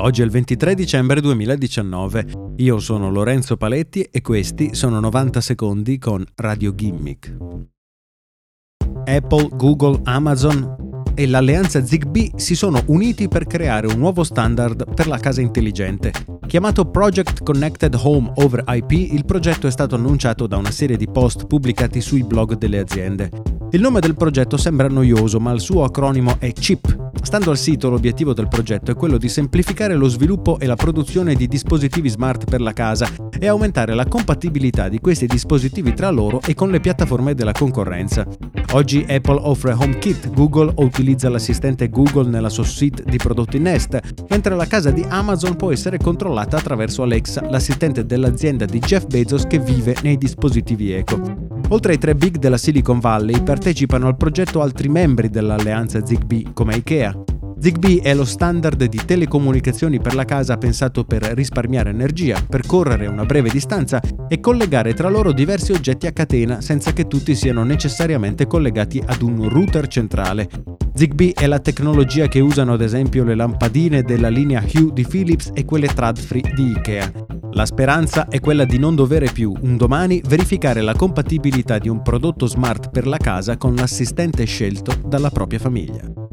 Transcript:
Oggi è il 23 dicembre 2019. Io sono Lorenzo Paletti e questi sono 90 secondi con Radio Gimmick. Apple, Google, Amazon e l'alleanza Zigbee si sono uniti per creare un nuovo standard per la casa intelligente. Chiamato Project Connected Home over IP, il progetto è stato annunciato da una serie di post pubblicati sui blog delle aziende. Il nome del progetto sembra noioso, ma il suo acronimo è CHIP, Stando al sito, l'obiettivo del progetto è quello di semplificare lo sviluppo e la produzione di dispositivi smart per la casa e aumentare la compatibilità di questi dispositivi tra loro e con le piattaforme della concorrenza. Oggi Apple offre HomeKit, Google utilizza l'assistente Google nella sua suite di prodotti Nest, mentre la casa di Amazon può essere controllata attraverso Alexa, l'assistente dell'azienda di Jeff Bezos che vive nei dispositivi eco. Oltre ai tre big della Silicon Valley, partecipano al progetto altri membri dell'alleanza Zigbee, come IKEA, Zigbee è lo standard di telecomunicazioni per la casa pensato per risparmiare energia, percorrere una breve distanza e collegare tra loro diversi oggetti a catena senza che tutti siano necessariamente collegati ad un router centrale. Zigbee è la tecnologia che usano ad esempio le lampadine della linea Hue di Philips e quelle Tradfree di Ikea. La speranza è quella di non dovere più, un domani, verificare la compatibilità di un prodotto smart per la casa con l'assistente scelto dalla propria famiglia.